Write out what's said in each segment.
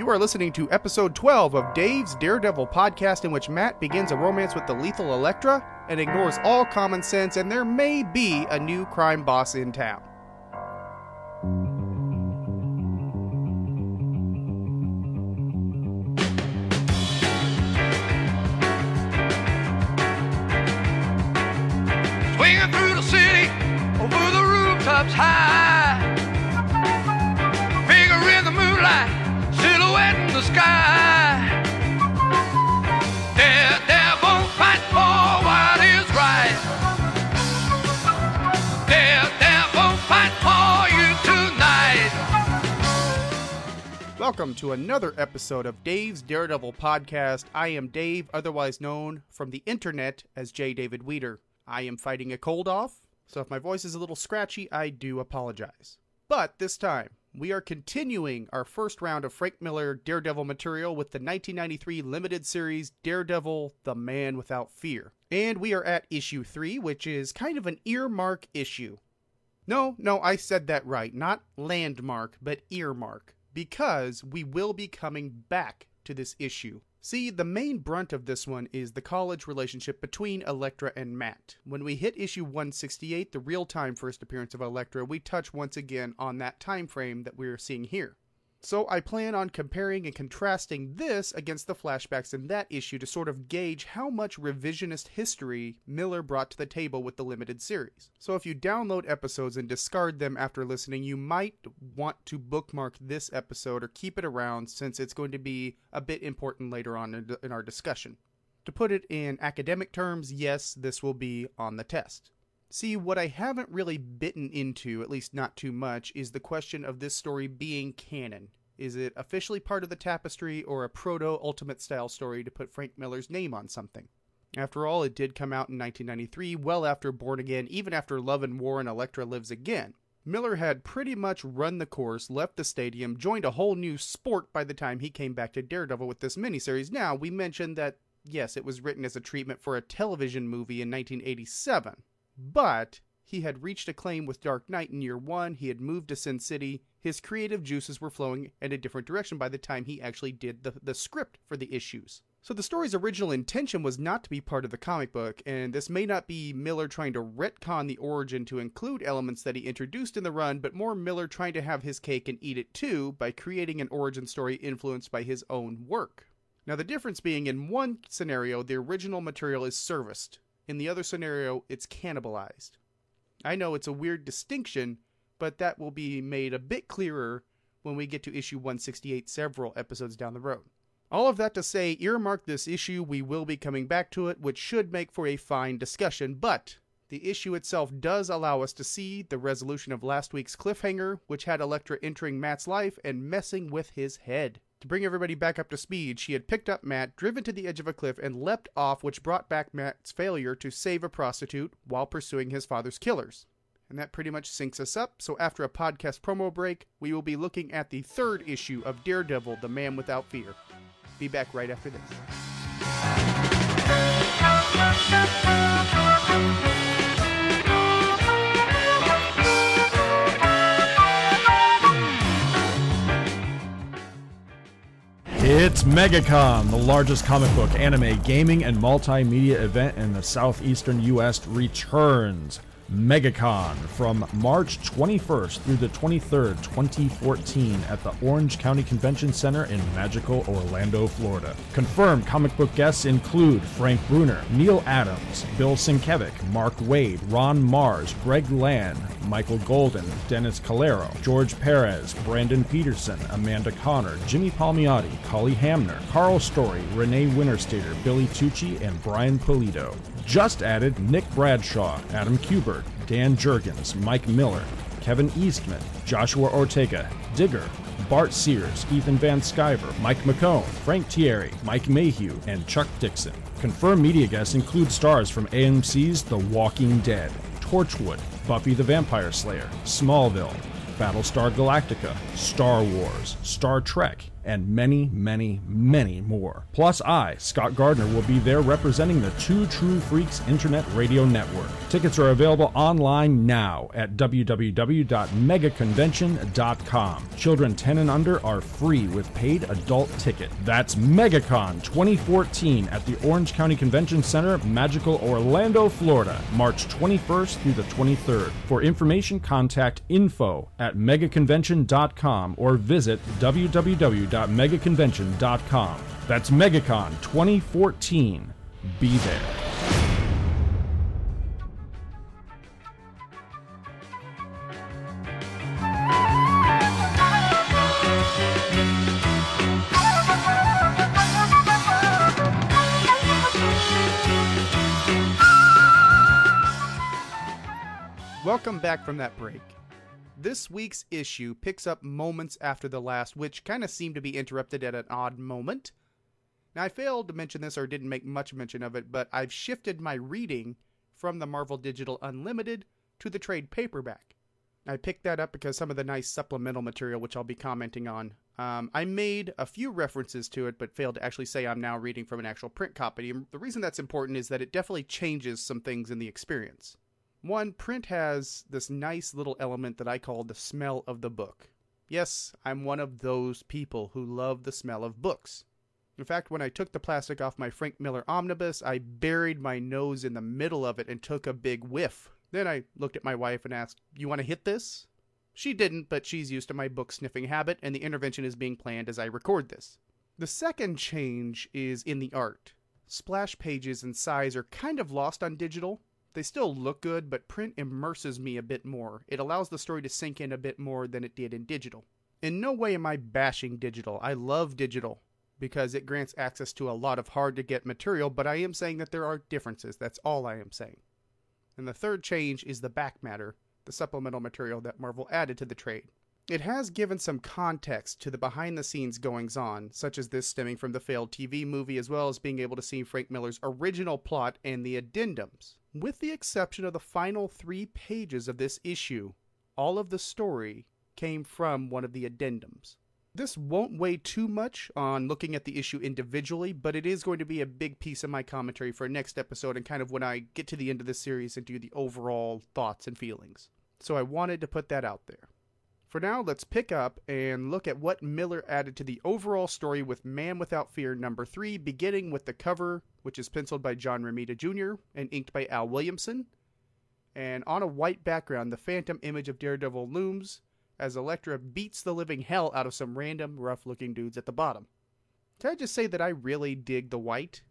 You are listening to episode 12 of Dave's Daredevil podcast, in which Matt begins a romance with the lethal Elektra and ignores all common sense, and there may be a new crime boss in town. Another episode of Dave's Daredevil podcast. I am Dave, otherwise known from the internet as J. David Weeder. I am fighting a cold off, so if my voice is a little scratchy, I do apologize. But this time, we are continuing our first round of Frank Miller Daredevil material with the 1993 limited series Daredevil The Man Without Fear. And we are at issue 3, which is kind of an earmark issue. No, no, I said that right. Not landmark, but earmark. Because we will be coming back to this issue. See, the main brunt of this one is the college relationship between Elektra and Matt. When we hit issue 168, the real time first appearance of Elektra, we touch once again on that time frame that we're seeing here. So I plan on comparing and contrasting this against the flashbacks in that issue to sort of gauge how much revisionist history Miller brought to the table with the limited series. So if you download episodes and discard them after listening, you might want to bookmark this episode or keep it around since it's going to be a bit important later on in- our discussion. To put it in academic terms, yes, this will be on the test. See, what I haven't really bitten into, at least not too much, is the question of this story being canon. Is it officially part of the tapestry or a proto Ultimate style story to put Frank Miller's name on something? After all, it did come out in 1993, well after Born Again, even after Love and War and Elektra Lives Again. Miller had pretty much run the course, left the stadium, joined a whole new sport by the time he came back to Daredevil with this miniseries. Now, we mentioned that, yes, it was written as a treatment for a television movie in 1987. But he had reached acclaim with Dark Knight in year one, he had moved to Sin City, his creative juices were flowing in a different direction by the time he actually did the, the script for the issues. So the story's original intention was not to be part of the comic book, and this may not be Miller trying to retcon the origin to include elements that he introduced in the run, but more Miller trying to have his cake and eat it too by creating an origin story influenced by his own work. Now, the difference being in one scenario, the original material is serviced, in the other scenario, it's cannibalized. I know it's a weird distinction, but that will be made a bit clearer when we get to issue 168 several episodes down the road. All of that to say, earmark this issue, we will be coming back to it, which should make for a fine discussion, but the issue itself does allow us to see the resolution of last week's cliffhanger, which had Elektra entering Matt's life and messing with his head. To bring everybody back up to speed, she had picked up Matt, driven to the edge of a cliff, and leapt off, which brought back Matt's failure to save a prostitute while pursuing his father's killers. And that pretty much syncs us up. So, after a podcast promo break, we will be looking at the third issue of Daredevil The Man Without Fear. Be back right after this. It's MegaCon, the largest comic book, anime, gaming, and multimedia event in the southeastern U.S. returns. MegaCon from March 21st through the 23rd, 2014 at the Orange County Convention Center in magical Orlando, Florida. Confirmed comic book guests include Frank Brunner, Neal Adams, Bill Sienkiewicz, Mark Waid, Ron Marz, Greg Land, Michael Golden, Dennis Calero, George Perez, Brandon Peterson, Amanda Conner, Jimmy Palmiotti, Cully Hamner, Karl Story, Renee Witterstaetter, Billy Tucci, and Brian Pulido. Just added Nick Bradshaw, Adam Kubert, Dan Jurgens, Mike Miller, Kevin Eastman, Joshua Ortega, Digger, Bart Sears, Ethan Van Sciver, Mike McKone, Frank Tieri, Mike Mayhew, and Chuck Dixon. Confirmed media guests include stars from AMC's The Walking Dead, Torchwood, Buffy the Vampire Slayer, Smallville, Battlestar Galactica, Star Wars, Star Trek, and many, many, many more. Plus, I, Scott Gardner, will be there representing the Two True Freaks Internet Radio Network. Tickets are available online now at www.megaconvention.com. Children 10 and under are free with paid adult ticket. That's MegaCon 2014 at the Orange County Convention Center, Magical Orlando, Florida, March 21st through the 23rd. For information, contact info at megaconvention.com or visit www.megaconvention.com. That's MegaCon 2014. Be there. Welcome back from that break. This week's issue picks up moments after the last, which kind of seemed to be interrupted at an odd moment. Now, I failed to mention this or didn't make much mention of it, but I've shifted my reading from the Marvel Digital Unlimited to the trade paperback. I picked that up because some of the nice supplemental material, which I'll be commenting on. Um, I made a few references to it, but failed to actually say I'm now reading from an actual print copy. And the reason that's important is that it definitely changes some things in the experience. One, print has this nice little element that I call the smell of the book. Yes, I'm one of those people who love the smell of books. In fact, when I took the plastic off my Frank Miller omnibus, I buried my nose in the middle of it and took a big whiff. Then I looked at my wife and asked, You want to hit this? She didn't, but she's used to my book sniffing habit, and the intervention is being planned as I record this. The second change is in the art. Splash pages and size are kind of lost on digital, they still look good, but print immerses me a bit more. It allows the story to sink in a bit more than it did in digital. In no way am I bashing digital. I love digital because it grants access to a lot of hard to get material, but I am saying that there are differences. That's all I am saying. And the third change is the back matter, the supplemental material that Marvel added to the trade. It has given some context to the behind the scenes goings on, such as this stemming from the failed TV movie, as well as being able to see Frank Miller's original plot and the addendums. With the exception of the final three pages of this issue, all of the story came from one of the addendums. This won't weigh too much on looking at the issue individually, but it is going to be a big piece of my commentary for next episode and kind of when I get to the end of this series and do the overall thoughts and feelings. So I wanted to put that out there. For now, let's pick up and look at what Miller added to the overall story with Man Without Fear number 3, beginning with the cover which is penciled by John Romita Jr. and inked by Al Williamson. And on a white background, the phantom image of Daredevil looms as Elektra beats the living hell out of some random rough looking dudes at the bottom. Can I just say that I really dig the white?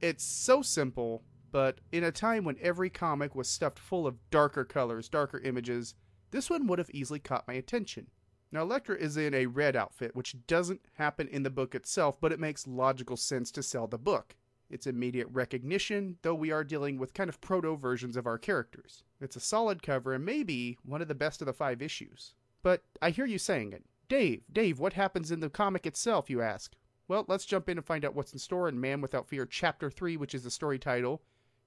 It's so simple, but in a time when every comic was stuffed full of darker colors, darker images, this one would have easily caught my attention. Now, Elektra is in a red outfit, which doesn't happen in the book itself, but it makes logical sense to sell the book. It's immediate recognition, though we are dealing with kind of proto versions of our characters. It's a solid cover and maybe one of the best of the five issues. But I hear you saying it. Dave, Dave, what happens in the comic itself, you ask? Well, let's jump in and find out what's in store in Man Without Fear Chapter 3, which is the story title.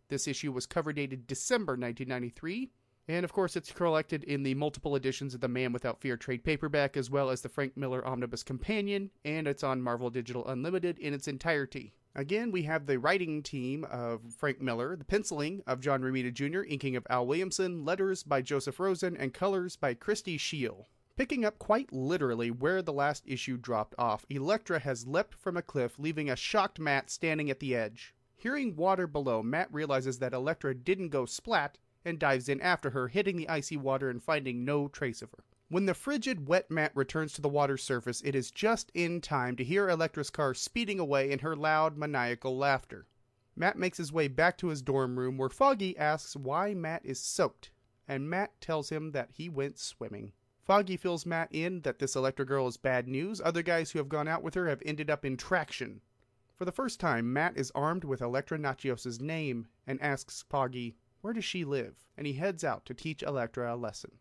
This issue was cover dated December 1993. And of course, it's collected in the multiple editions of the Man Without Fear trade paperback, as well as the Frank Miller Omnibus Companion, and it's on Marvel Digital Unlimited in its entirety. Again, we have the writing team of Frank Miller, the penciling of John Romita Jr., inking of Al Williamson, letters by Joseph Rosen, and colors by Christie Scheele. Picking up quite literally where the last issue dropped off, Elektra has leapt from a cliff, leaving a shocked Matt standing at the edge. Hearing water below, Matt realizes that Elektra didn't go splat and dives in after her, hitting the icy water and finding no trace of her. When the frigid, wet Matt returns to the water's surface, it is just in time to hear Elektra's car speeding away in her loud, maniacal laughter. Matt makes his way back to his dorm room where Foggy asks why Matt is soaked, and Matt tells him that he went swimming. Foggy fills Matt in that this Elektra girl is bad news. Other guys who have gone out with her have ended up in traction. For the first time, Matt is armed with Elektra Natchios' name and asks Foggy, where does she live? And he heads out to teach Elektra a lesson.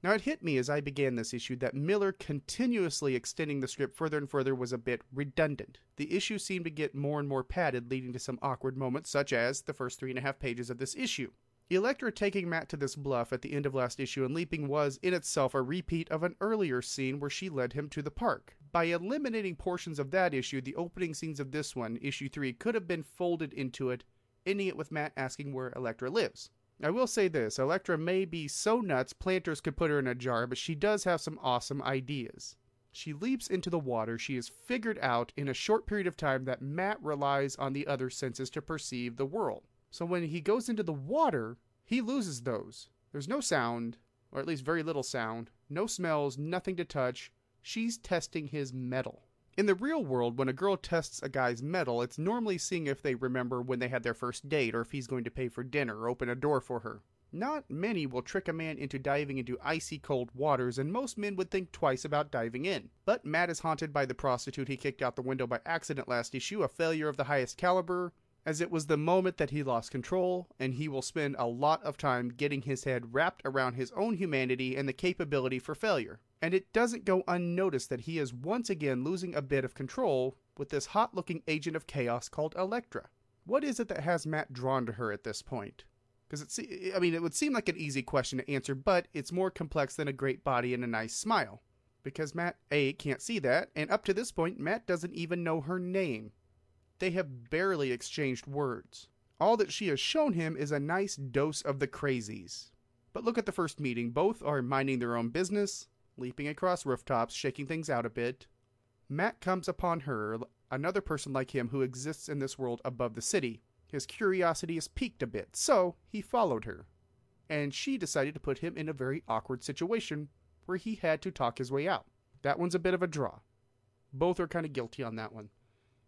Now, it hit me as I began this issue that Miller continuously extending the script further and further was a bit redundant. The issue seemed to get more and more padded, leading to some awkward moments, such as the first three and a half pages of this issue. Elektra taking Matt to this bluff at the end of last issue and leaping was, in itself, a repeat of an earlier scene where she led him to the park. by eliminating portions of that issue, the opening scenes of this one, issue 3, could have been folded into it, ending it with Matt asking where Elektra lives. I will say this Elektra may be so nuts planters could put her in a jar, but she does have some awesome ideas. She leaps into the water. She has figured out in a short period of time that Matt relies on the other senses to perceive the world. So when he goes into the water, he loses those. There's no sound, or at least very little sound, no smells, nothing to touch. She's testing his metal. In the real world, when a girl tests a guy's metal, it's normally seeing if they remember when they had their first date or if he's going to pay for dinner or open a door for her. Not many will trick a man into diving into icy cold waters, and most men would think twice about diving in. But Matt is haunted by the prostitute he kicked out the window by accident last issue, a failure of the highest caliber, as it was the moment that he lost control, and he will spend a lot of time getting his head wrapped around his own humanity and the capability for failure. And it doesn't go unnoticed that he is once again losing a bit of control with this hot looking agent of chaos called Elektra. What is it that has Matt drawn to her at this point? Because it's, I mean, it would seem like an easy question to answer, but it's more complex than a great body and a nice smile. Because Matt, A, can't see that, and up to this point, Matt doesn't even know her name. They have barely exchanged words. All that she has shown him is a nice dose of the crazies. But look at the first meeting. Both are minding their own business, leaping across rooftops, shaking things out a bit. Matt comes upon her, another person like him who exists in this world above the city. His curiosity is piqued a bit, so he followed her. And she decided to put him in a very awkward situation where he had to talk his way out. That one's a bit of a draw. Both are kind of guilty on that one.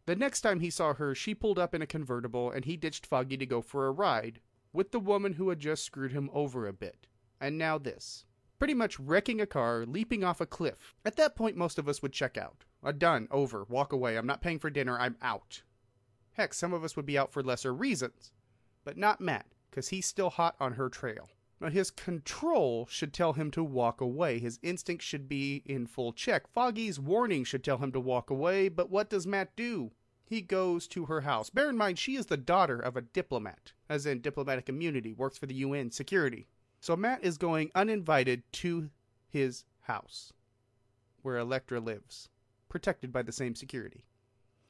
The next time he saw her, she pulled up in a convertible and he ditched Foggy to go for a ride with the woman who had just screwed him over a bit. And now this. Pretty much wrecking a car, leaping off a cliff. At that point, most of us would check out. A done, over, walk away. I'm not paying for dinner, I'm out. Heck, some of us would be out for lesser reasons. But not Matt, because he's still hot on her trail. Now, his control should tell him to walk away. His instinct should be in full check. Foggy's warning should tell him to walk away, but what does Matt do? He goes to her house. Bear in mind, she is the daughter of a diplomat, as in diplomatic immunity, works for the UN security. So Matt is going uninvited to his house, where Elektra lives, protected by the same security.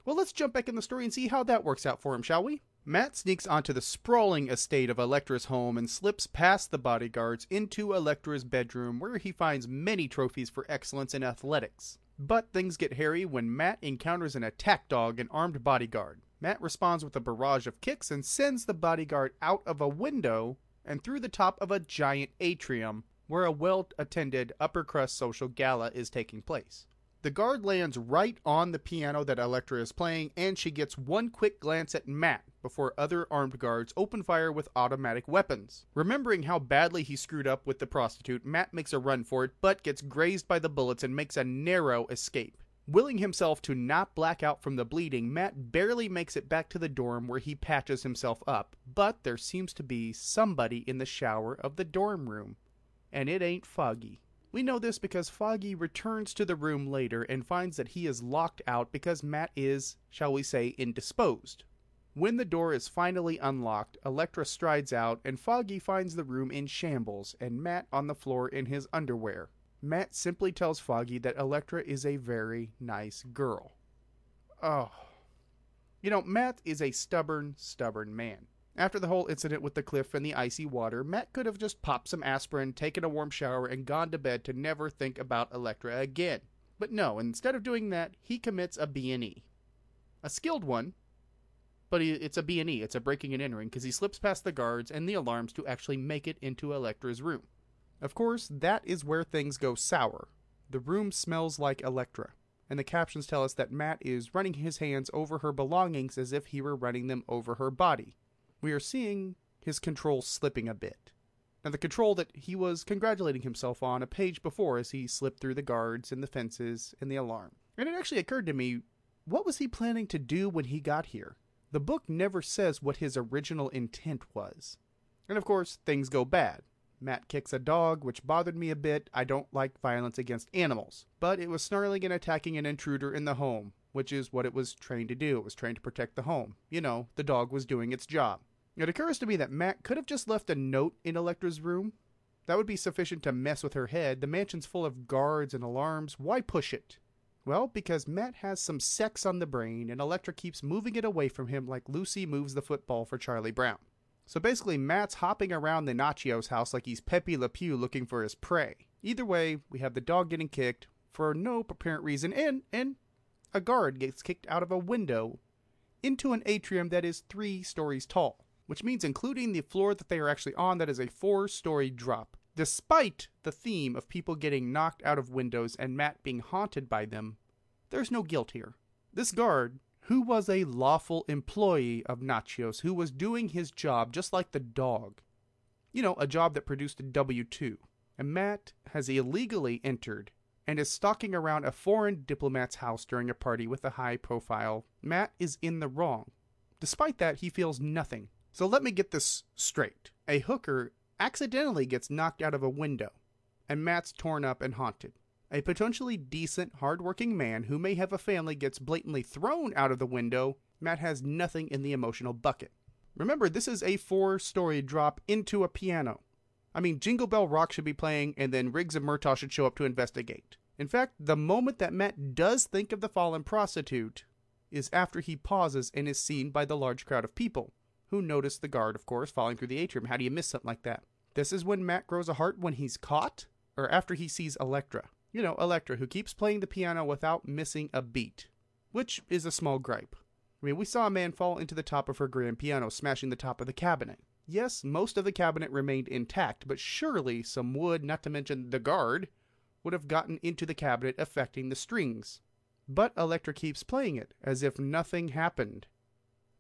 Well, let's jump back in the story and see how that works out for him, shall we? Matt sneaks onto the sprawling estate of Elektra's home and slips past the bodyguards into Elektra's bedroom where he finds many trophies for excellence in athletics. But things get hairy when Matt encounters an attack dog and armed bodyguard. Matt responds with a barrage of kicks and sends the bodyguard out of a window and through the top of a giant atrium where a well attended upper crust social gala is taking place. The guard lands right on the piano that Elektra is playing, and she gets one quick glance at Matt before other armed guards open fire with automatic weapons. Remembering how badly he screwed up with the prostitute, Matt makes a run for it, but gets grazed by the bullets and makes a narrow escape. Willing himself to not black out from the bleeding, Matt barely makes it back to the dorm where he patches himself up, but there seems to be somebody in the shower of the dorm room. And it ain't Foggy. We know this because Foggy returns to the room later and finds that he is locked out because Matt is, shall we say, indisposed. When the door is finally unlocked, Elektra strides out and Foggy finds the room in shambles and Matt on the floor in his underwear. Matt simply tells Foggy that Elektra is a very nice girl. Oh. You know, Matt is a stubborn, stubborn man. After the whole incident with the cliff and the icy water, Matt could have just popped some aspirin, taken a warm shower, and gone to bed to never think about Elektra again. But no, instead of doing that, he commits a B&E. A skilled one, but it's a B&E, it's a breaking and entering, because he slips past the guards and the alarms to actually make it into Elektra's room. Of course, that is where things go sour. The room smells like Elektra, and the captions tell us that Matt is running his hands over her belongings as if he were running them over her body we are seeing his control slipping a bit. Now, the control that he was congratulating himself on a page before as he slipped through the guards and the fences and the alarm. And it actually occurred to me what was he planning to do when he got here? The book never says what his original intent was. And of course, things go bad. Matt kicks a dog, which bothered me a bit. I don't like violence against animals. But it was snarling and attacking an intruder in the home, which is what it was trained to do. It was trained to protect the home. You know, the dog was doing its job. It occurs to me that Matt could have just left a note in Elektra's room. That would be sufficient to mess with her head. The mansion's full of guards and alarms. Why push it? Well, because Matt has some sex on the brain and Elektra keeps moving it away from him like Lucy moves the football for Charlie Brown. So basically, Matt's hopping around the Nacho's house like he's Pepe Le Pew looking for his prey. Either way, we have the dog getting kicked for no apparent reason, and, and a guard gets kicked out of a window into an atrium that is three stories tall, which means, including the floor that they are actually on, that is a four story drop. Despite the theme of people getting knocked out of windows and Matt being haunted by them, there's no guilt here. This guard, who was a lawful employee of Natchios', who was doing his job just like the dog, you know, a job that produced a W 2, and Matt has illegally entered and is stalking around a foreign diplomat's house during a party with a high profile, Matt is in the wrong. Despite that, he feels nothing. So let me get this straight. A hooker accidentally gets knocked out of a window, and Matt's torn up and haunted. A potentially decent, hardworking man who may have a family gets blatantly thrown out of the window. Matt has nothing in the emotional bucket. Remember, this is a four story drop into a piano. I mean, Jingle Bell Rock should be playing, and then Riggs and Murtaugh should show up to investigate. In fact, the moment that Matt does think of the fallen prostitute is after he pauses and is seen by the large crowd of people, who notice the guard, of course, falling through the atrium. How do you miss something like that? This is when Matt grows a heart when he's caught, or after he sees Elektra. You know, Elektra, who keeps playing the piano without missing a beat, which is a small gripe. I mean, we saw a man fall into the top of her grand piano, smashing the top of the cabinet. Yes, most of the cabinet remained intact, but surely some wood, not to mention the guard, would have gotten into the cabinet, affecting the strings. But Elektra keeps playing it, as if nothing happened.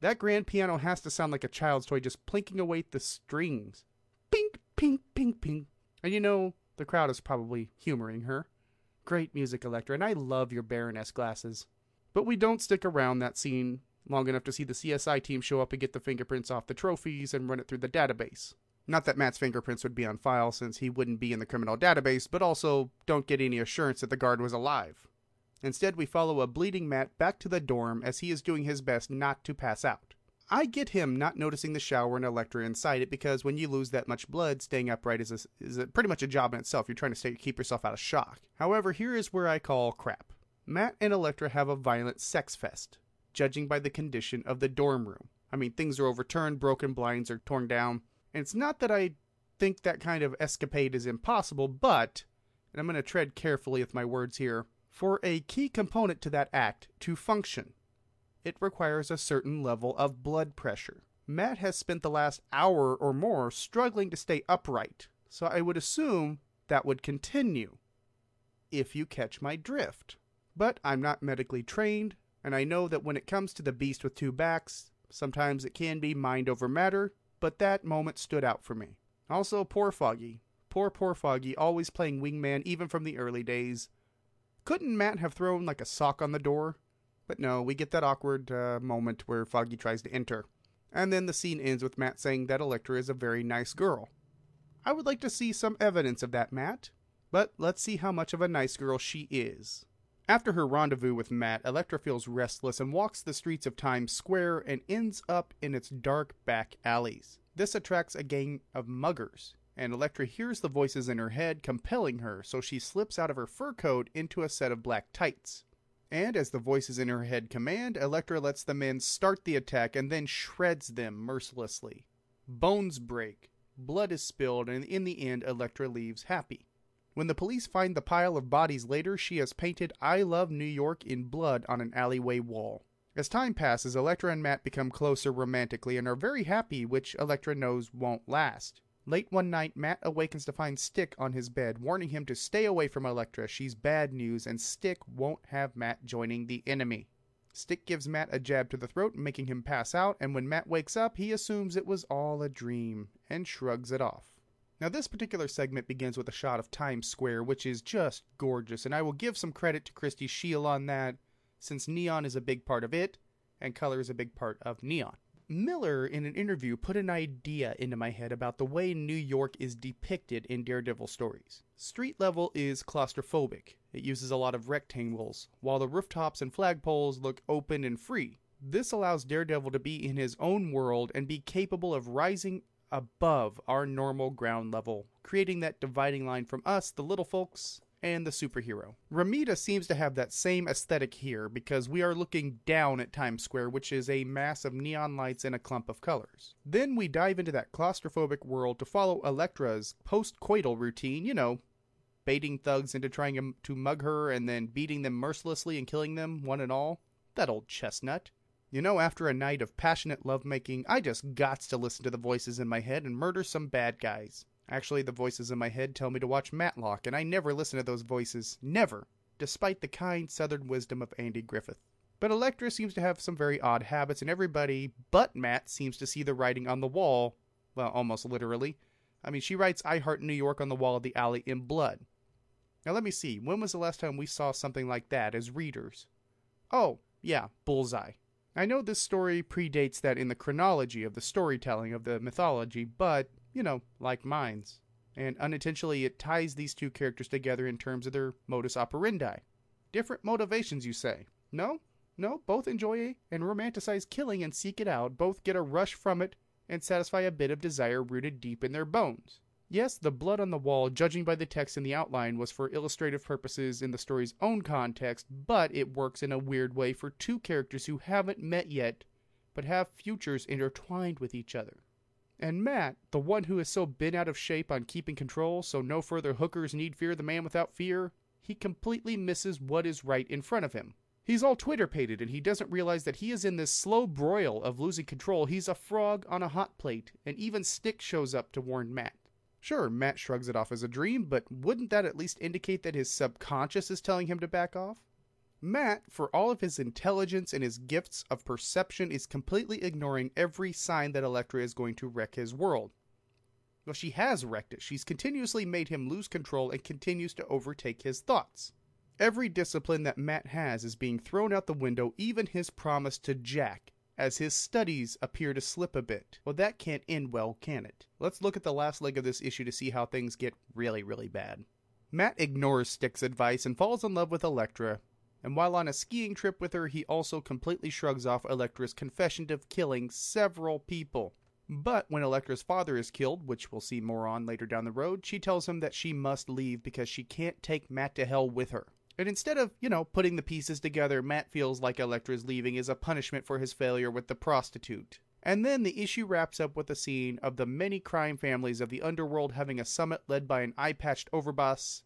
That grand piano has to sound like a child's toy just plinking away the strings. Pink, pink, pink, pink. And you know, the crowd is probably humoring her. Great music, Elektra, and I love your Baroness glasses. But we don't stick around that scene long enough to see the CSI team show up and get the fingerprints off the trophies and run it through the database. Not that Matt's fingerprints would be on file since he wouldn't be in the criminal database, but also don't get any assurance that the guard was alive. Instead, we follow a bleeding Matt back to the dorm as he is doing his best not to pass out. I get him not noticing the shower and Elektra inside it because when you lose that much blood, staying upright is, a, is a pretty much a job in itself. You're trying to stay, keep yourself out of shock. However, here is where I call crap. Matt and Elektra have a violent sex fest judging by the condition of the dorm room. I mean, things are overturned, broken blinds are torn down. And it's not that I think that kind of escapade is impossible, but, and I'm going to tread carefully with my words here, for a key component to that act to function, it requires a certain level of blood pressure. Matt has spent the last hour or more struggling to stay upright, so I would assume that would continue. If you catch my drift. But I'm not medically trained, and I know that when it comes to the beast with two backs, sometimes it can be mind over matter, but that moment stood out for me. Also, poor Foggy. Poor, poor Foggy, always playing wingman even from the early days. Couldn't Matt have thrown like a sock on the door? But no, we get that awkward uh, moment where Foggy tries to enter. And then the scene ends with Matt saying that Elektra is a very nice girl. I would like to see some evidence of that, Matt. But let's see how much of a nice girl she is. After her rendezvous with Matt, Elektra feels restless and walks the streets of Times Square and ends up in its dark back alleys. This attracts a gang of muggers, and Elektra hears the voices in her head compelling her, so she slips out of her fur coat into a set of black tights. And as the voices in her head command, Elektra lets the men start the attack and then shreds them mercilessly. Bones break, blood is spilled, and in the end, Elektra leaves happy. When the police find the pile of bodies later, she has painted I Love New York in blood on an alleyway wall. As time passes, Elektra and Matt become closer romantically and are very happy, which Elektra knows won't last. Late one night, Matt awakens to find Stick on his bed, warning him to stay away from Elektra. She's bad news, and Stick won't have Matt joining the enemy. Stick gives Matt a jab to the throat, making him pass out, and when Matt wakes up, he assumes it was all a dream and shrugs it off. Now, this particular segment begins with a shot of Times Square, which is just gorgeous, and I will give some credit to Christie Scheele on that, since neon is a big part of it, and color is a big part of neon. Miller, in an interview, put an idea into my head about the way New York is depicted in Daredevil stories. Street level is claustrophobic, it uses a lot of rectangles, while the rooftops and flagpoles look open and free. This allows Daredevil to be in his own world and be capable of rising above our normal ground level, creating that dividing line from us, the little folks, and the superhero. Romita seems to have that same aesthetic here because we are looking down at Times Square, which is a mass of neon lights and a clump of colors. Then we dive into that claustrophobic world to follow Elektra's post coital routine, you know, baiting thugs into trying to mug her and then beating them mercilessly and killing them, one and all. That old chestnut. You know, after a night of passionate lovemaking, I just gots to listen to the voices in my head and murder some bad guys. Actually, the voices in my head tell me to watch Matlock, and I never listen to those voices. Never. Despite the kind southern wisdom of Andy Griffith. But Elektra seems to have some very odd habits, and everybody but Matt seems to see the writing on the wall. Well, almost literally. I mean, she writes I Heart New York on the wall of the alley in blood. Now, let me see. When was the last time we saw something like that as readers? Oh, yeah, Bullseye. I know this story predates that in the chronology of the storytelling of the mythology, but you know, like minds. And unintentionally, it ties these two characters together in terms of their modus operandi. Different motivations, you say? No? No, both enjoy and romanticize killing and seek it out, both get a rush from it and satisfy a bit of desire rooted deep in their bones. Yes, the blood on the wall, judging by the text in the outline, was for illustrative purposes in the story's own context, but it works in a weird way for two characters who haven't met yet, but have futures intertwined with each other. And Matt, the one who is so bent out of shape on keeping control so no further hookers need fear the man without fear, he completely misses what is right in front of him. He's all Twitterpated and he doesn't realize that he is in this slow broil of losing control. He's a frog on a hot plate, and even Stick shows up to warn Matt. Sure, Matt shrugs it off as a dream, but wouldn't that at least indicate that his subconscious is telling him to back off? Matt, for all of his intelligence and his gifts of perception, is completely ignoring every sign that Elektra is going to wreck his world. Well, she has wrecked it. She's continuously made him lose control and continues to overtake his thoughts. Every discipline that Matt has is being thrown out the window, even his promise to Jack, as his studies appear to slip a bit. Well, that can't end well, can it? Let's look at the last leg of this issue to see how things get really, really bad. Matt ignores Stick's advice and falls in love with Elektra, and while on a skiing trip with her, he also completely shrugs off Elektra's confession of killing several people. But when Elektra's father is killed, which we'll see more on later down the road, she tells him that she must leave because she can't take Matt to hell with her. And instead of, you know, putting the pieces together, Matt feels like Elektra's leaving is a punishment for his failure with the prostitute. And then the issue wraps up with a scene of the many crime families of the underworld having a summit led by an eye patched overboss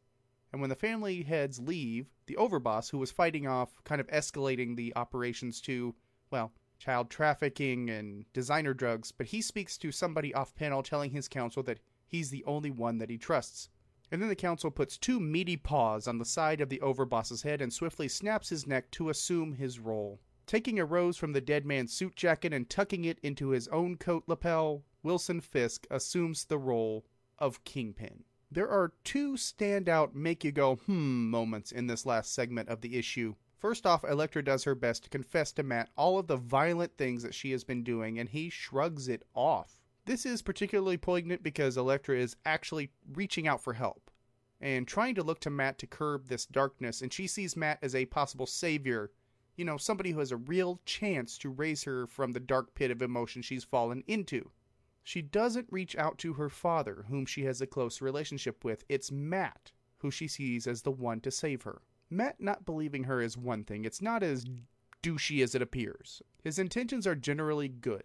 and when the family heads leave, the overboss, who was fighting off, kind of escalating the operations to, well, child trafficking and designer drugs, but he speaks to somebody off panel telling his council that he's the only one that he trusts. And then the council puts two meaty paws on the side of the overboss's head and swiftly snaps his neck to assume his role. Taking a rose from the dead man's suit jacket and tucking it into his own coat lapel, Wilson Fisk assumes the role of Kingpin. There are two standout make you go hmm moments in this last segment of the issue. First off, Elektra does her best to confess to Matt all of the violent things that she has been doing, and he shrugs it off. This is particularly poignant because Elektra is actually reaching out for help and trying to look to Matt to curb this darkness, and she sees Matt as a possible savior. You know, somebody who has a real chance to raise her from the dark pit of emotion she's fallen into. She doesn't reach out to her father, whom she has a close relationship with. It's Matt, who she sees as the one to save her. Matt not believing her is one thing, it's not as douchey as it appears. His intentions are generally good,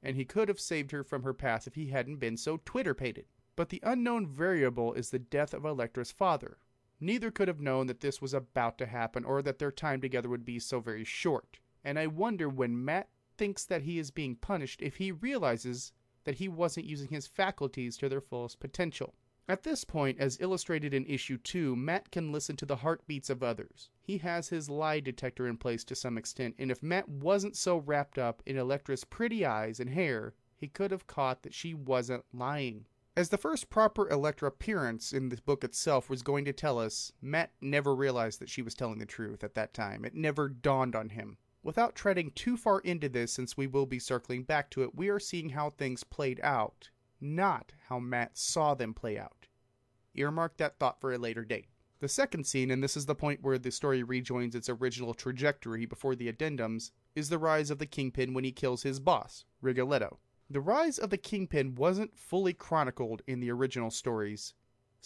and he could have saved her from her path if he hadn't been so Twitterpated. But the unknown variable is the death of Elektra's father. Neither could have known that this was about to happen or that their time together would be so very short. And I wonder when Matt thinks that he is being punished if he realizes that he wasn't using his faculties to their fullest potential. At this point, as illustrated in issue 2, Matt can listen to the heartbeats of others. He has his lie detector in place to some extent, and if Matt wasn't so wrapped up in Elektra's pretty eyes and hair, he could have caught that she wasn't lying. As the first proper Elektra appearance in the book itself was going to tell us, Matt never realized that she was telling the truth at that time. It never dawned on him. Without treading too far into this, since we will be circling back to it, we are seeing how things played out, not how Matt saw them play out. Earmark that thought for a later date. The second scene, and this is the point where the story rejoins its original trajectory before the addendums, is the rise of the Kingpin when he kills his boss, Rigoletto. The rise of the Kingpin wasn't fully chronicled in the original stories,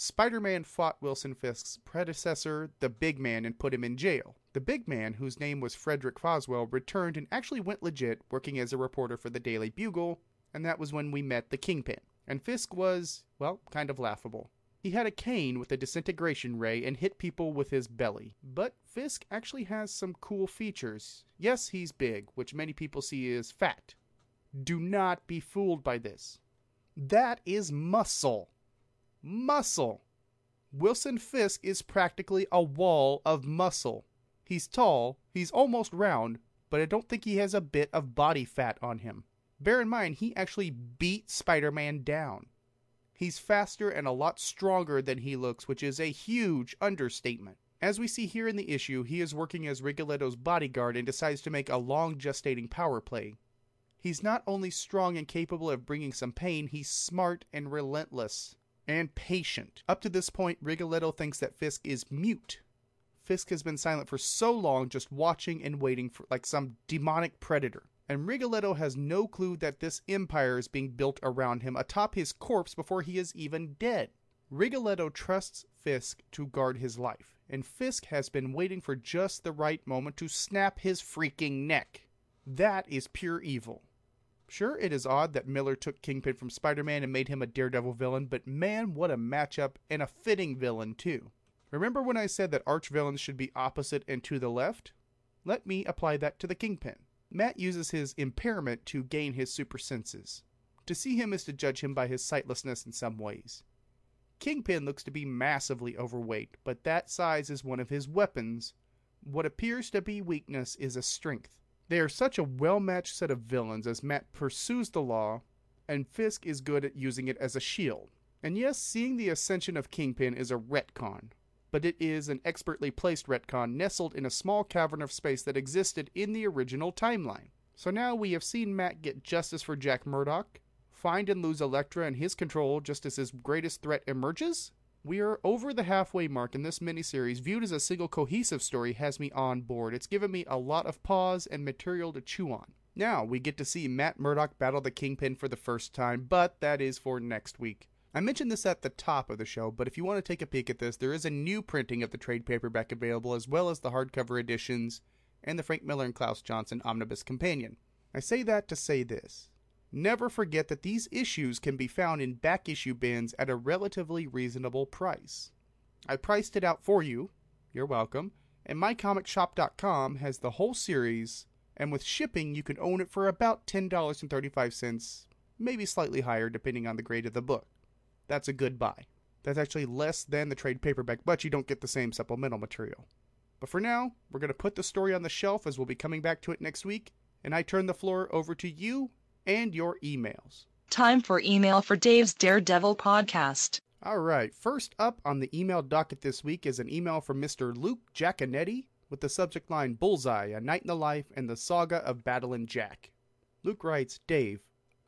Spider Man fought Wilson Fisk's predecessor, the Big Man, and put him in jail. The Big Man, whose name was Frederick Foswell, returned and actually went legit, working as a reporter for the Daily Bugle, and that was when we met the Kingpin. And Fisk was, well, kind of laughable. He had a cane with a disintegration ray and hit people with his belly. But Fisk actually has some cool features. Yes, he's big, which many people see as fat. Do not be fooled by this. That is muscle. Muscle. Wilson Fisk is practically a wall of muscle. He's tall, he's almost round, but I don't think he has a bit of body fat on him. Bear in mind, he actually beat Spider Man down. He's faster and a lot stronger than he looks, which is a huge understatement. As we see here in the issue, he is working as Rigoletto's bodyguard and decides to make a long gestating power play. He's not only strong and capable of bringing some pain, he's smart and relentless and patient. Up to this point, Rigoletto thinks that Fisk is mute. Fisk has been silent for so long, just watching and waiting for like some demonic predator. And Rigoletto has no clue that this empire is being built around him atop his corpse before he is even dead. Rigoletto trusts Fisk to guard his life, and Fisk has been waiting for just the right moment to snap his freaking neck. That is pure evil. Sure, it is odd that Miller took Kingpin from Spider Man and made him a Daredevil villain, but man, what a matchup, and a fitting villain, too. Remember when I said that arch villains should be opposite and to the left? Let me apply that to the Kingpin. Matt uses his impairment to gain his super senses. To see him is to judge him by his sightlessness in some ways. Kingpin looks to be massively overweight, but that size is one of his weapons. What appears to be weakness is a strength. They are such a well matched set of villains as Matt pursues the law, and Fisk is good at using it as a shield. And yes, seeing the ascension of Kingpin is a retcon, but it is an expertly placed retcon nestled in a small cavern of space that existed in the original timeline. So now we have seen Matt get justice for Jack Murdock, find and lose Elektra and his control just as his greatest threat emerges, we are over the halfway mark, in this miniseries, viewed as a single cohesive story, has me on board. It's given me a lot of pause and material to chew on. Now, we get to see Matt Murdock battle the Kingpin for the first time, but that is for next week. I mentioned this at the top of the show, but if you want to take a peek at this, there is a new printing of the trade paperback available, as well as the hardcover editions and the Frank Miller and Klaus Janson Omnibus Companion. I say that to say this. Never forget that these issues can be found in back issue bins at a relatively reasonable price. I priced it out for you. You're welcome. And mycomicshop.com has the whole series, and with shipping, you can own it for about $10.35, maybe slightly higher depending on the grade of the book. That's a good buy. That's actually less than the trade paperback, but you don't get the same supplemental material. But for now, we're going to put the story on the shelf as we'll be coming back to it next week, and I turn the floor over to you and your emails. Time for email for Dave's Daredevil podcast. All right, first up on the email docket this week is an email from Mr. Luke Giaconetti with the subject line Bullseye, A Night in the Life and the Saga of Battle and Jack. Luke writes, Dave,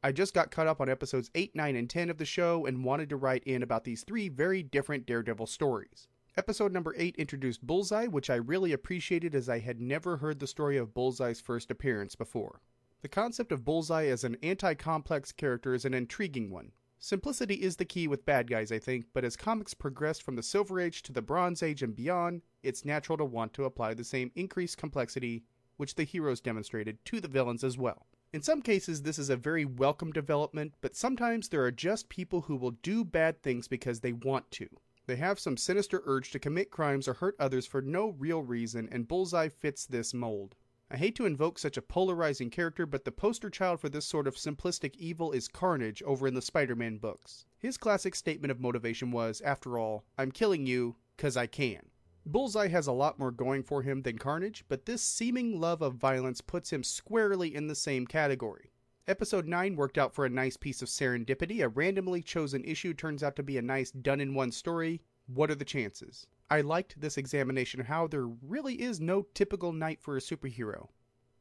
I just got caught up on episodes 8, 9, and 10 of the show and wanted to write in about these three very different Daredevil stories. Episode number 8 introduced Bullseye, which I really appreciated as I had never heard the story of Bullseye's first appearance before. The concept of Bullseye as an anti complex character is an intriguing one. Simplicity is the key with bad guys, I think, but as comics progressed from the Silver Age to the Bronze Age and beyond, it's natural to want to apply the same increased complexity which the heroes demonstrated to the villains as well. In some cases, this is a very welcome development, but sometimes there are just people who will do bad things because they want to. They have some sinister urge to commit crimes or hurt others for no real reason, and Bullseye fits this mold. I hate to invoke such a polarizing character, but the poster child for this sort of simplistic evil is Carnage over in the Spider Man books. His classic statement of motivation was, after all, I'm killing you 'cause I can. Bullseye has a lot more going for him than Carnage, but this seeming love of violence puts him squarely in the same category. Episode 9 worked out for a nice piece of serendipity. A randomly chosen issue turns out to be a nice done in one story. What are the chances? I liked this examination of how there really is no typical night for a superhero.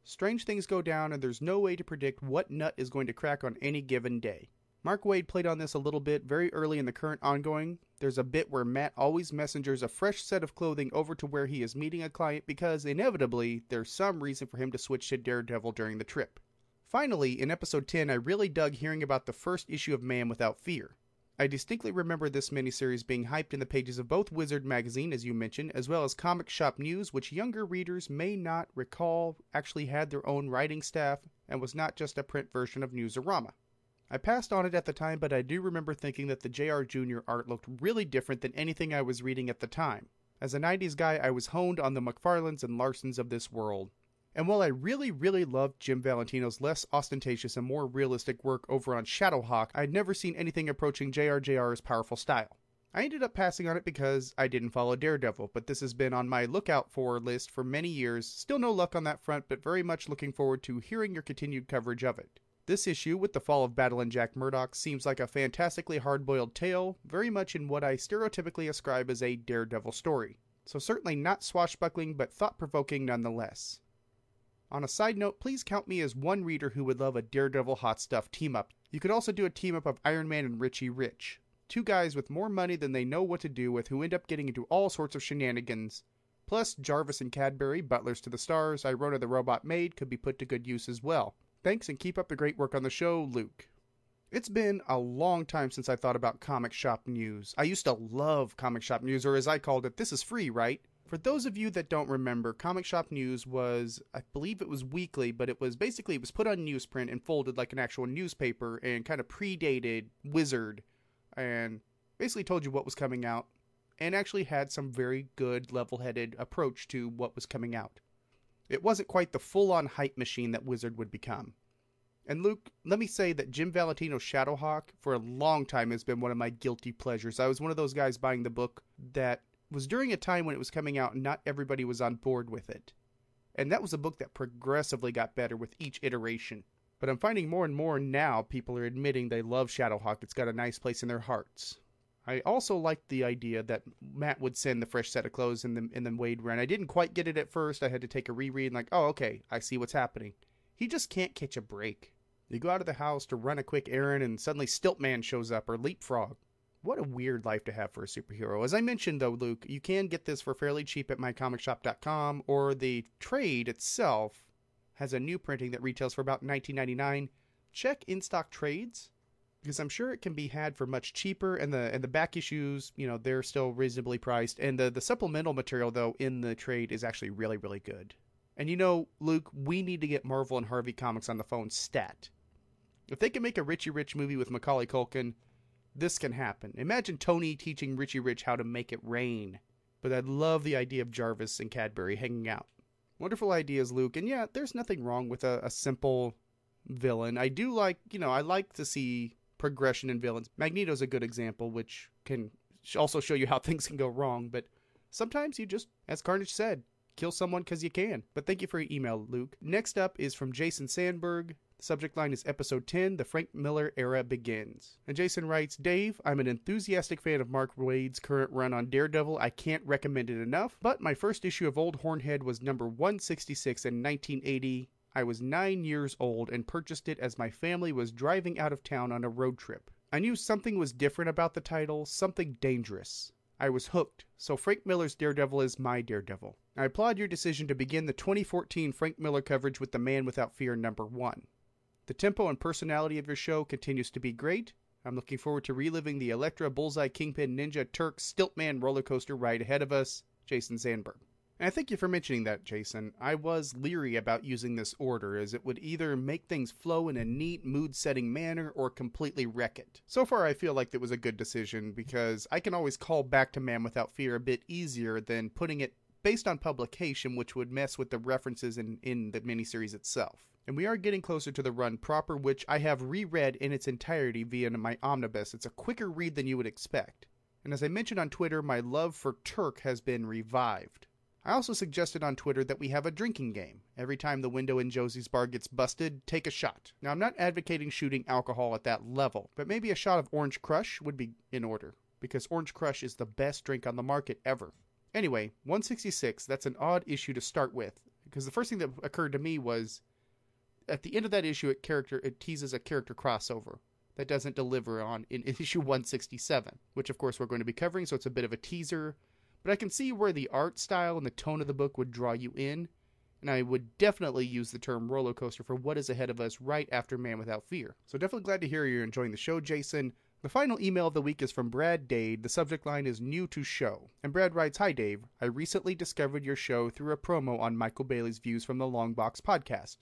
Strange things go down, and there's no way to predict what nut is going to crack on any given day. Mark Waid played on this a little bit very early in the current ongoing. There's a bit where Matt always messengers a fresh set of clothing over to where he is meeting a client because, inevitably, there's some reason for him to switch to Daredevil during the trip. Finally, in episode 10, I really dug hearing about the first issue of Man Without Fear. I distinctly remember this miniseries being hyped in the pages of both Wizard magazine, as you mentioned, as well as Comic Shop News, which younger readers may not recall actually had their own writing staff and was not just a print version of Newsarama. I passed on it at the time, but I do remember thinking that the JR Jr. art looked really different than anything I was reading at the time. As a 90s guy, I was honed on the McFarlanes and Larsens of this world. And while I really, really loved Jim Valentino's less ostentatious and more realistic work over on Shadowhawk, I'd never seen anything approaching JRJR's powerful style. I ended up passing on it because I didn't follow Daredevil, but this has been on my lookout for list for many years. Still no luck on that front, but very much looking forward to hearing your continued coverage of it. This issue, with the fall of Battlin' Jack Murdock, seems like a fantastically hard boiled tale, very much in what I stereotypically ascribe as a Daredevil story. So, certainly not swashbuckling, but thought provoking nonetheless. On a side note, please count me as one reader who would love a Daredevil Hot Stuff team up. You could also do a team up of Iron Man and Richie Rich. Two guys with more money than they know what to do with who end up getting into all sorts of shenanigans. Plus, Jarvis and Cadbury, butlers to the stars, Irona the robot maid, could be put to good use as well. Thanks and keep up the great work on the show, Luke. It's been a long time since I thought about comic shop news. I used to love comic shop news, or as I called it, this is free, right? For those of you that don't remember, Comic Shop News was, I believe it was weekly, but it was basically it was put on newsprint and folded like an actual newspaper and kind of predated Wizard and basically told you what was coming out and actually had some very good level-headed approach to what was coming out. It wasn't quite the full-on hype machine that Wizard would become. And Luke, let me say that Jim Valentino's Shadowhawk for a long time has been one of my guilty pleasures. I was one of those guys buying the book that was during a time when it was coming out and not everybody was on board with it. And that was a book that progressively got better with each iteration. But I'm finding more and more now people are admitting they love Shadowhawk. It's got a nice place in their hearts. I also liked the idea that Matt would send the fresh set of clothes in the in the Waid run. I didn't quite get it at first. I had to take a reread and like, oh okay, I see what's happening. He just can't catch a break. You go out of the house to run a quick errand and suddenly Stiltman shows up or Leapfrog. What a weird life to have for a superhero. As I mentioned though, Luke, you can get this for fairly cheap at mycomicshop.com or the trade itself has a new printing that retails for about $19.99. Check in stock trades because I'm sure it can be had for much cheaper and the and the back issues, you know, they're still reasonably priced and the the supplemental material though in the trade is actually really really good. And you know, Luke, we need to get Marvel and Harvey Comics on the phone stat. If they can make a Richie Rich movie with Macaulay Culkin, this can happen. Imagine Tony teaching Richie Rich how to make it rain. But I love the idea of Jarvis and Cadbury hanging out. Wonderful ideas, Luke. And yeah, there's nothing wrong with a, a simple villain. I do like, you know, I like to see progression in villains. Magneto's a good example, which can also show you how things can go wrong. But sometimes you just, as Carnage said, kill someone because you can. But thank you for your email, Luke. Next up is from Jason Sandberg. The subject line is Episode 10 The Frank Miller Era Begins. And Jason writes Dave, I'm an enthusiastic fan of Mark Waid's current run on Daredevil. I can't recommend it enough, but my first issue of Old Hornhead was number 166 in 1980. I was nine years old and purchased it as my family was driving out of town on a road trip. I knew something was different about the title, something dangerous. I was hooked, so Frank Miller's Daredevil is my Daredevil. I applaud your decision to begin the 2014 Frank Miller coverage with The Man Without Fear number 1. The tempo and personality of your show continues to be great. I'm looking forward to reliving the Elektra, Bullseye, Kingpin, Ninja, Turk, Stiltman roller coaster ride ahead of us. Jason Sandberg. And I thank you for mentioning that, Jason. I was leery about using this order, as it would either make things flow in a neat, mood setting manner or completely wreck it. So far, I feel like it was a good decision because I can always call back to Man Without Fear a bit easier than putting it based on publication, which would mess with the references in, in the miniseries itself and we are getting closer to the run proper, which I have reread in its entirety via my omnibus. It's a quicker read than you would expect. And as I mentioned on Twitter, my love for Turk has been revived. I also suggested on Twitter that we have a drinking game. Every time the window in Josie's bar gets busted, take a shot. Now, I'm not advocating shooting alcohol at that level, but maybe a shot of Orange Crush would be in order, because Orange Crush is the best drink on the market ever. Anyway, 166, that's an odd issue to start with, because the first thing that occurred to me was at the end of that issue, it character it teases a character crossover that doesn't deliver on in, issue 167, which of course we're going to be covering. So it's a bit of a teaser, but I can see where the art style and the tone of the book would draw you in, and I would definitely use the term roller coaster for what is ahead of us right after Man Without Fear. So definitely glad to hear you're enjoying the show, Jason. The final email of the week is from Brad Dade. The subject line is new to show. And Brad writes Hi, Dave. I recently discovered your show through a promo on Michael Bailey's Views from the Long Box podcast.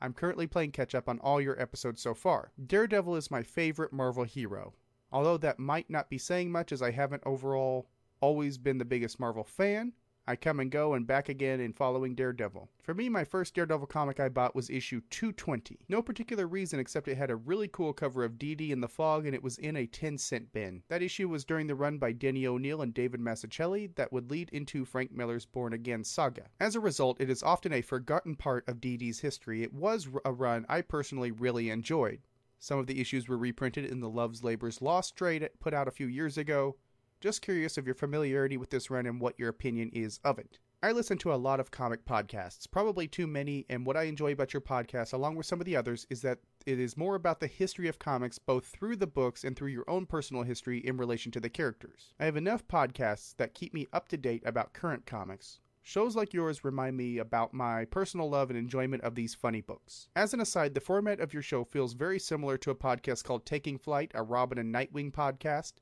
I'm currently playing catch up on all your episodes so far. Daredevil is my favorite Marvel hero. Although that might not be saying much as I haven't overall always been the biggest Marvel fan, I come and go and back again in following Daredevil. For me, my first Daredevil comic I bought was issue 220. No particular reason except it had a really cool cover of Dee Dee in the fog and it was in a 10 cent bin. That issue was during the run by Denny O'Neil and David Mazzucchelli that would lead into Frank Miller's Born Again saga. As a result, it is often a forgotten part of Dee Dee's history. It was a run I personally really enjoyed. Some of the issues were reprinted in the Love's Labor's Lost trade put out a few years ago. Just curious of your familiarity with this run and what your opinion is of it. I listen to a lot of comic podcasts, probably too many, and what I enjoy about your podcast, along with some of the others, is that it is more about the history of comics both through the books and through your own personal history in relation to the characters. I have enough podcasts that keep me up to date about current comics, Shows like yours remind me about my personal love and enjoyment of these funny books. As an aside, the format of your show feels very similar to a podcast called Taking Flight, a Robin and Nightwing podcast.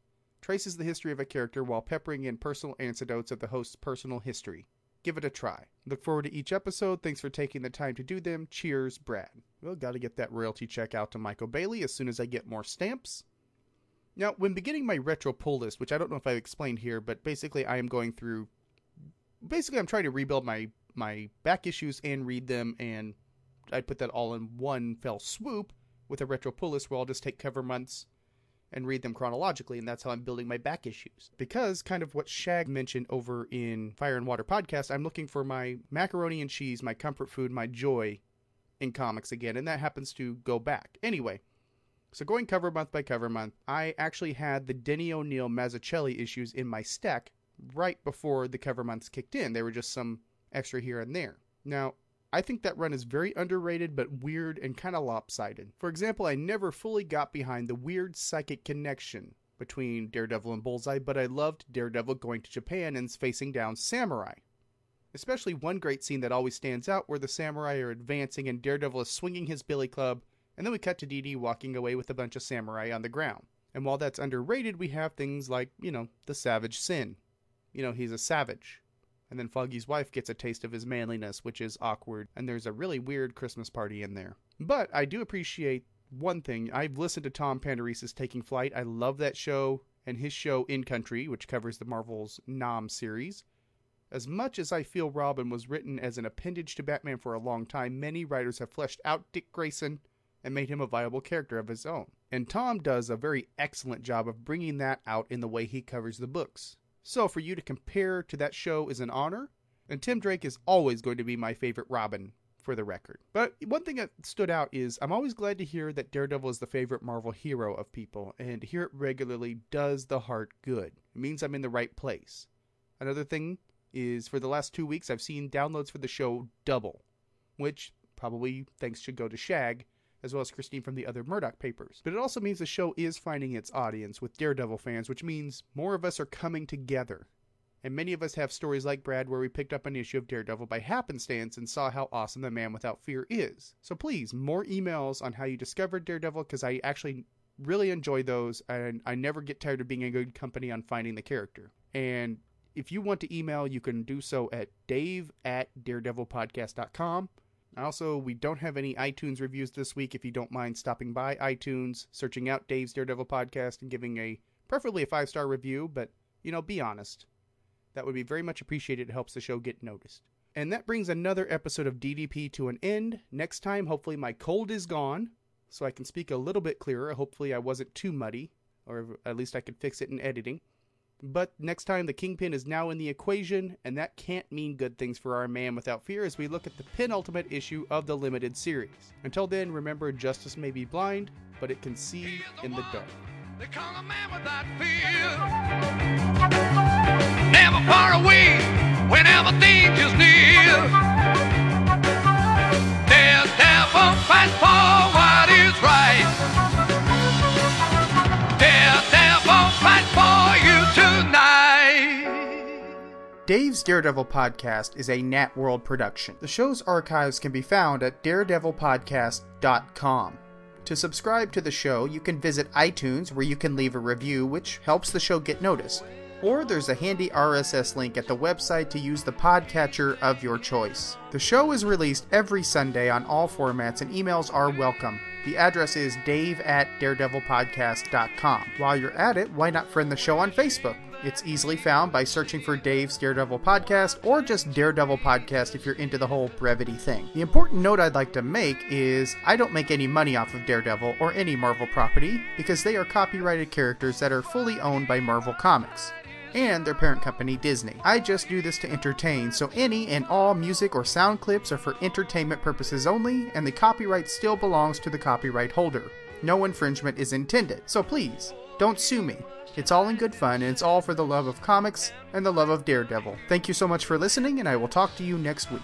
Traces the history of a character while peppering in personal anecdotes of the host's personal history. Give it a try. Look forward to each episode. Thanks for taking the time to do them. Cheers, Brad. Well, gotta get that royalty check out to Michael Bailey as soon as I get more stamps. Now, when beginning my retro pull list, which I don't know if I've explained here, but basically I am going through basically I'm trying to rebuild my my back issues and read them, and I put that all in one fell swoop with a retro pull list where I'll just take cover months and read them chronologically, and that's how I'm building my back issues. Because kind of what Shag mentioned over in Fire and Water podcast, I'm looking for my macaroni and cheese, my comfort food, my joy in comics again, and that happens to go back. Anyway, so going cover month by cover month, I actually had the Denny O'Neil Mazzucchelli issues in my stack right before the cover months kicked in. They were just some extra here and there. Now, I think that run is very underrated but weird and kind of lopsided. For example, I never fully got behind the weird psychic connection between Daredevil and Bullseye, but I loved Daredevil going to Japan and facing down samurai. Especially one great scene that always stands out where the samurai are advancing and Daredevil is swinging his billy club, and then we cut to Dee walking away with a bunch of samurai on the ground. And while that's underrated, we have things like, you know, the Savage Sin, you know, he's a savage. And then Foggy's wife gets a taste of his manliness, which is awkward, and there's a really weird Christmas party in there. But I do appreciate one thing. I've listened to Tom Panarese's Taking Flight. I love that show and his show In Country, which covers the Marvel's Nam series. As much as I feel Robin was written as an appendage to Batman for a long time, many writers have fleshed out Dick Grayson and made him a viable character of his own. And Tom does a very excellent job of bringing that out in the way he covers the books. So for you to compare to that show is an honor, and Tim Drake is always going to be my favorite Robin for the record. But one thing that stood out is I'm always glad to hear that Daredevil is the favorite Marvel hero of people, and to hear it regularly does the heart good. It means I'm in the right place. Another thing is for the last two weeks I've seen downloads for the show double, which probably thanks should go to Shag as well as Christine from the other Murdock papers. But it also means the show is finding its audience with Daredevil fans, which means more of us are coming together. And many of us have stories like Brad where we picked up an issue of Daredevil by happenstance and saw how awesome the man without fear is. So please, more emails on how you discovered Daredevil because I actually really enjoy those and I never get tired of being in good company on finding the character. And if you want to email, you can do so at dave at daredevilpodcast.com. Also, we don't have any iTunes reviews this week. If you don't mind stopping by iTunes, searching out Dave's Daredevil podcast, and giving a preferably a five star review, but you know, be honest. That would be very much appreciated. It helps the show get noticed. And that brings another episode of DDP to an end. Next time, hopefully, my cold is gone, so I can speak a little bit clearer. Hopefully, I wasn't too muddy, or at least I could fix it in editing. But next time, the Kingpin is now in the equation, and that can't mean good things for our man without fear as we look at the penultimate issue of the limited series. Until then, remember justice may be blind, but it can see in the dark. They call a man without fear. Never far away whenever danger's near. Daredevil fight for what is right. Dave's Daredevil podcast is a Nat World production. The show's archives can be found at daredevilpodcast.com. To subscribe to the show, you can visit iTunes where you can leave a review, which helps the show get noticed. Or there's a handy RSS link at the website to use the podcatcher of your choice. The show is released every Sunday on all formats, and emails are welcome. The address is dave at daredevilpodcast.com. While you're at it, why not friend the show on Facebook? It's easily found by searching for Dave's Daredevil Podcast or just Daredevil Podcast if you're into the whole brevity thing. The important note I'd like to make is I don't make any money off of Daredevil or any Marvel property because they are copyrighted characters that are fully owned by Marvel Comics and their parent company Disney. I just do this to entertain, so any and all music or sound clips are for entertainment purposes only, and the copyright still belongs to the copyright holder. No infringement is intended, so please, don't sue me. It's all in good fun, and it's all for the love of comics and the love of Daredevil. Thank you so much for listening, and I will talk to you next week.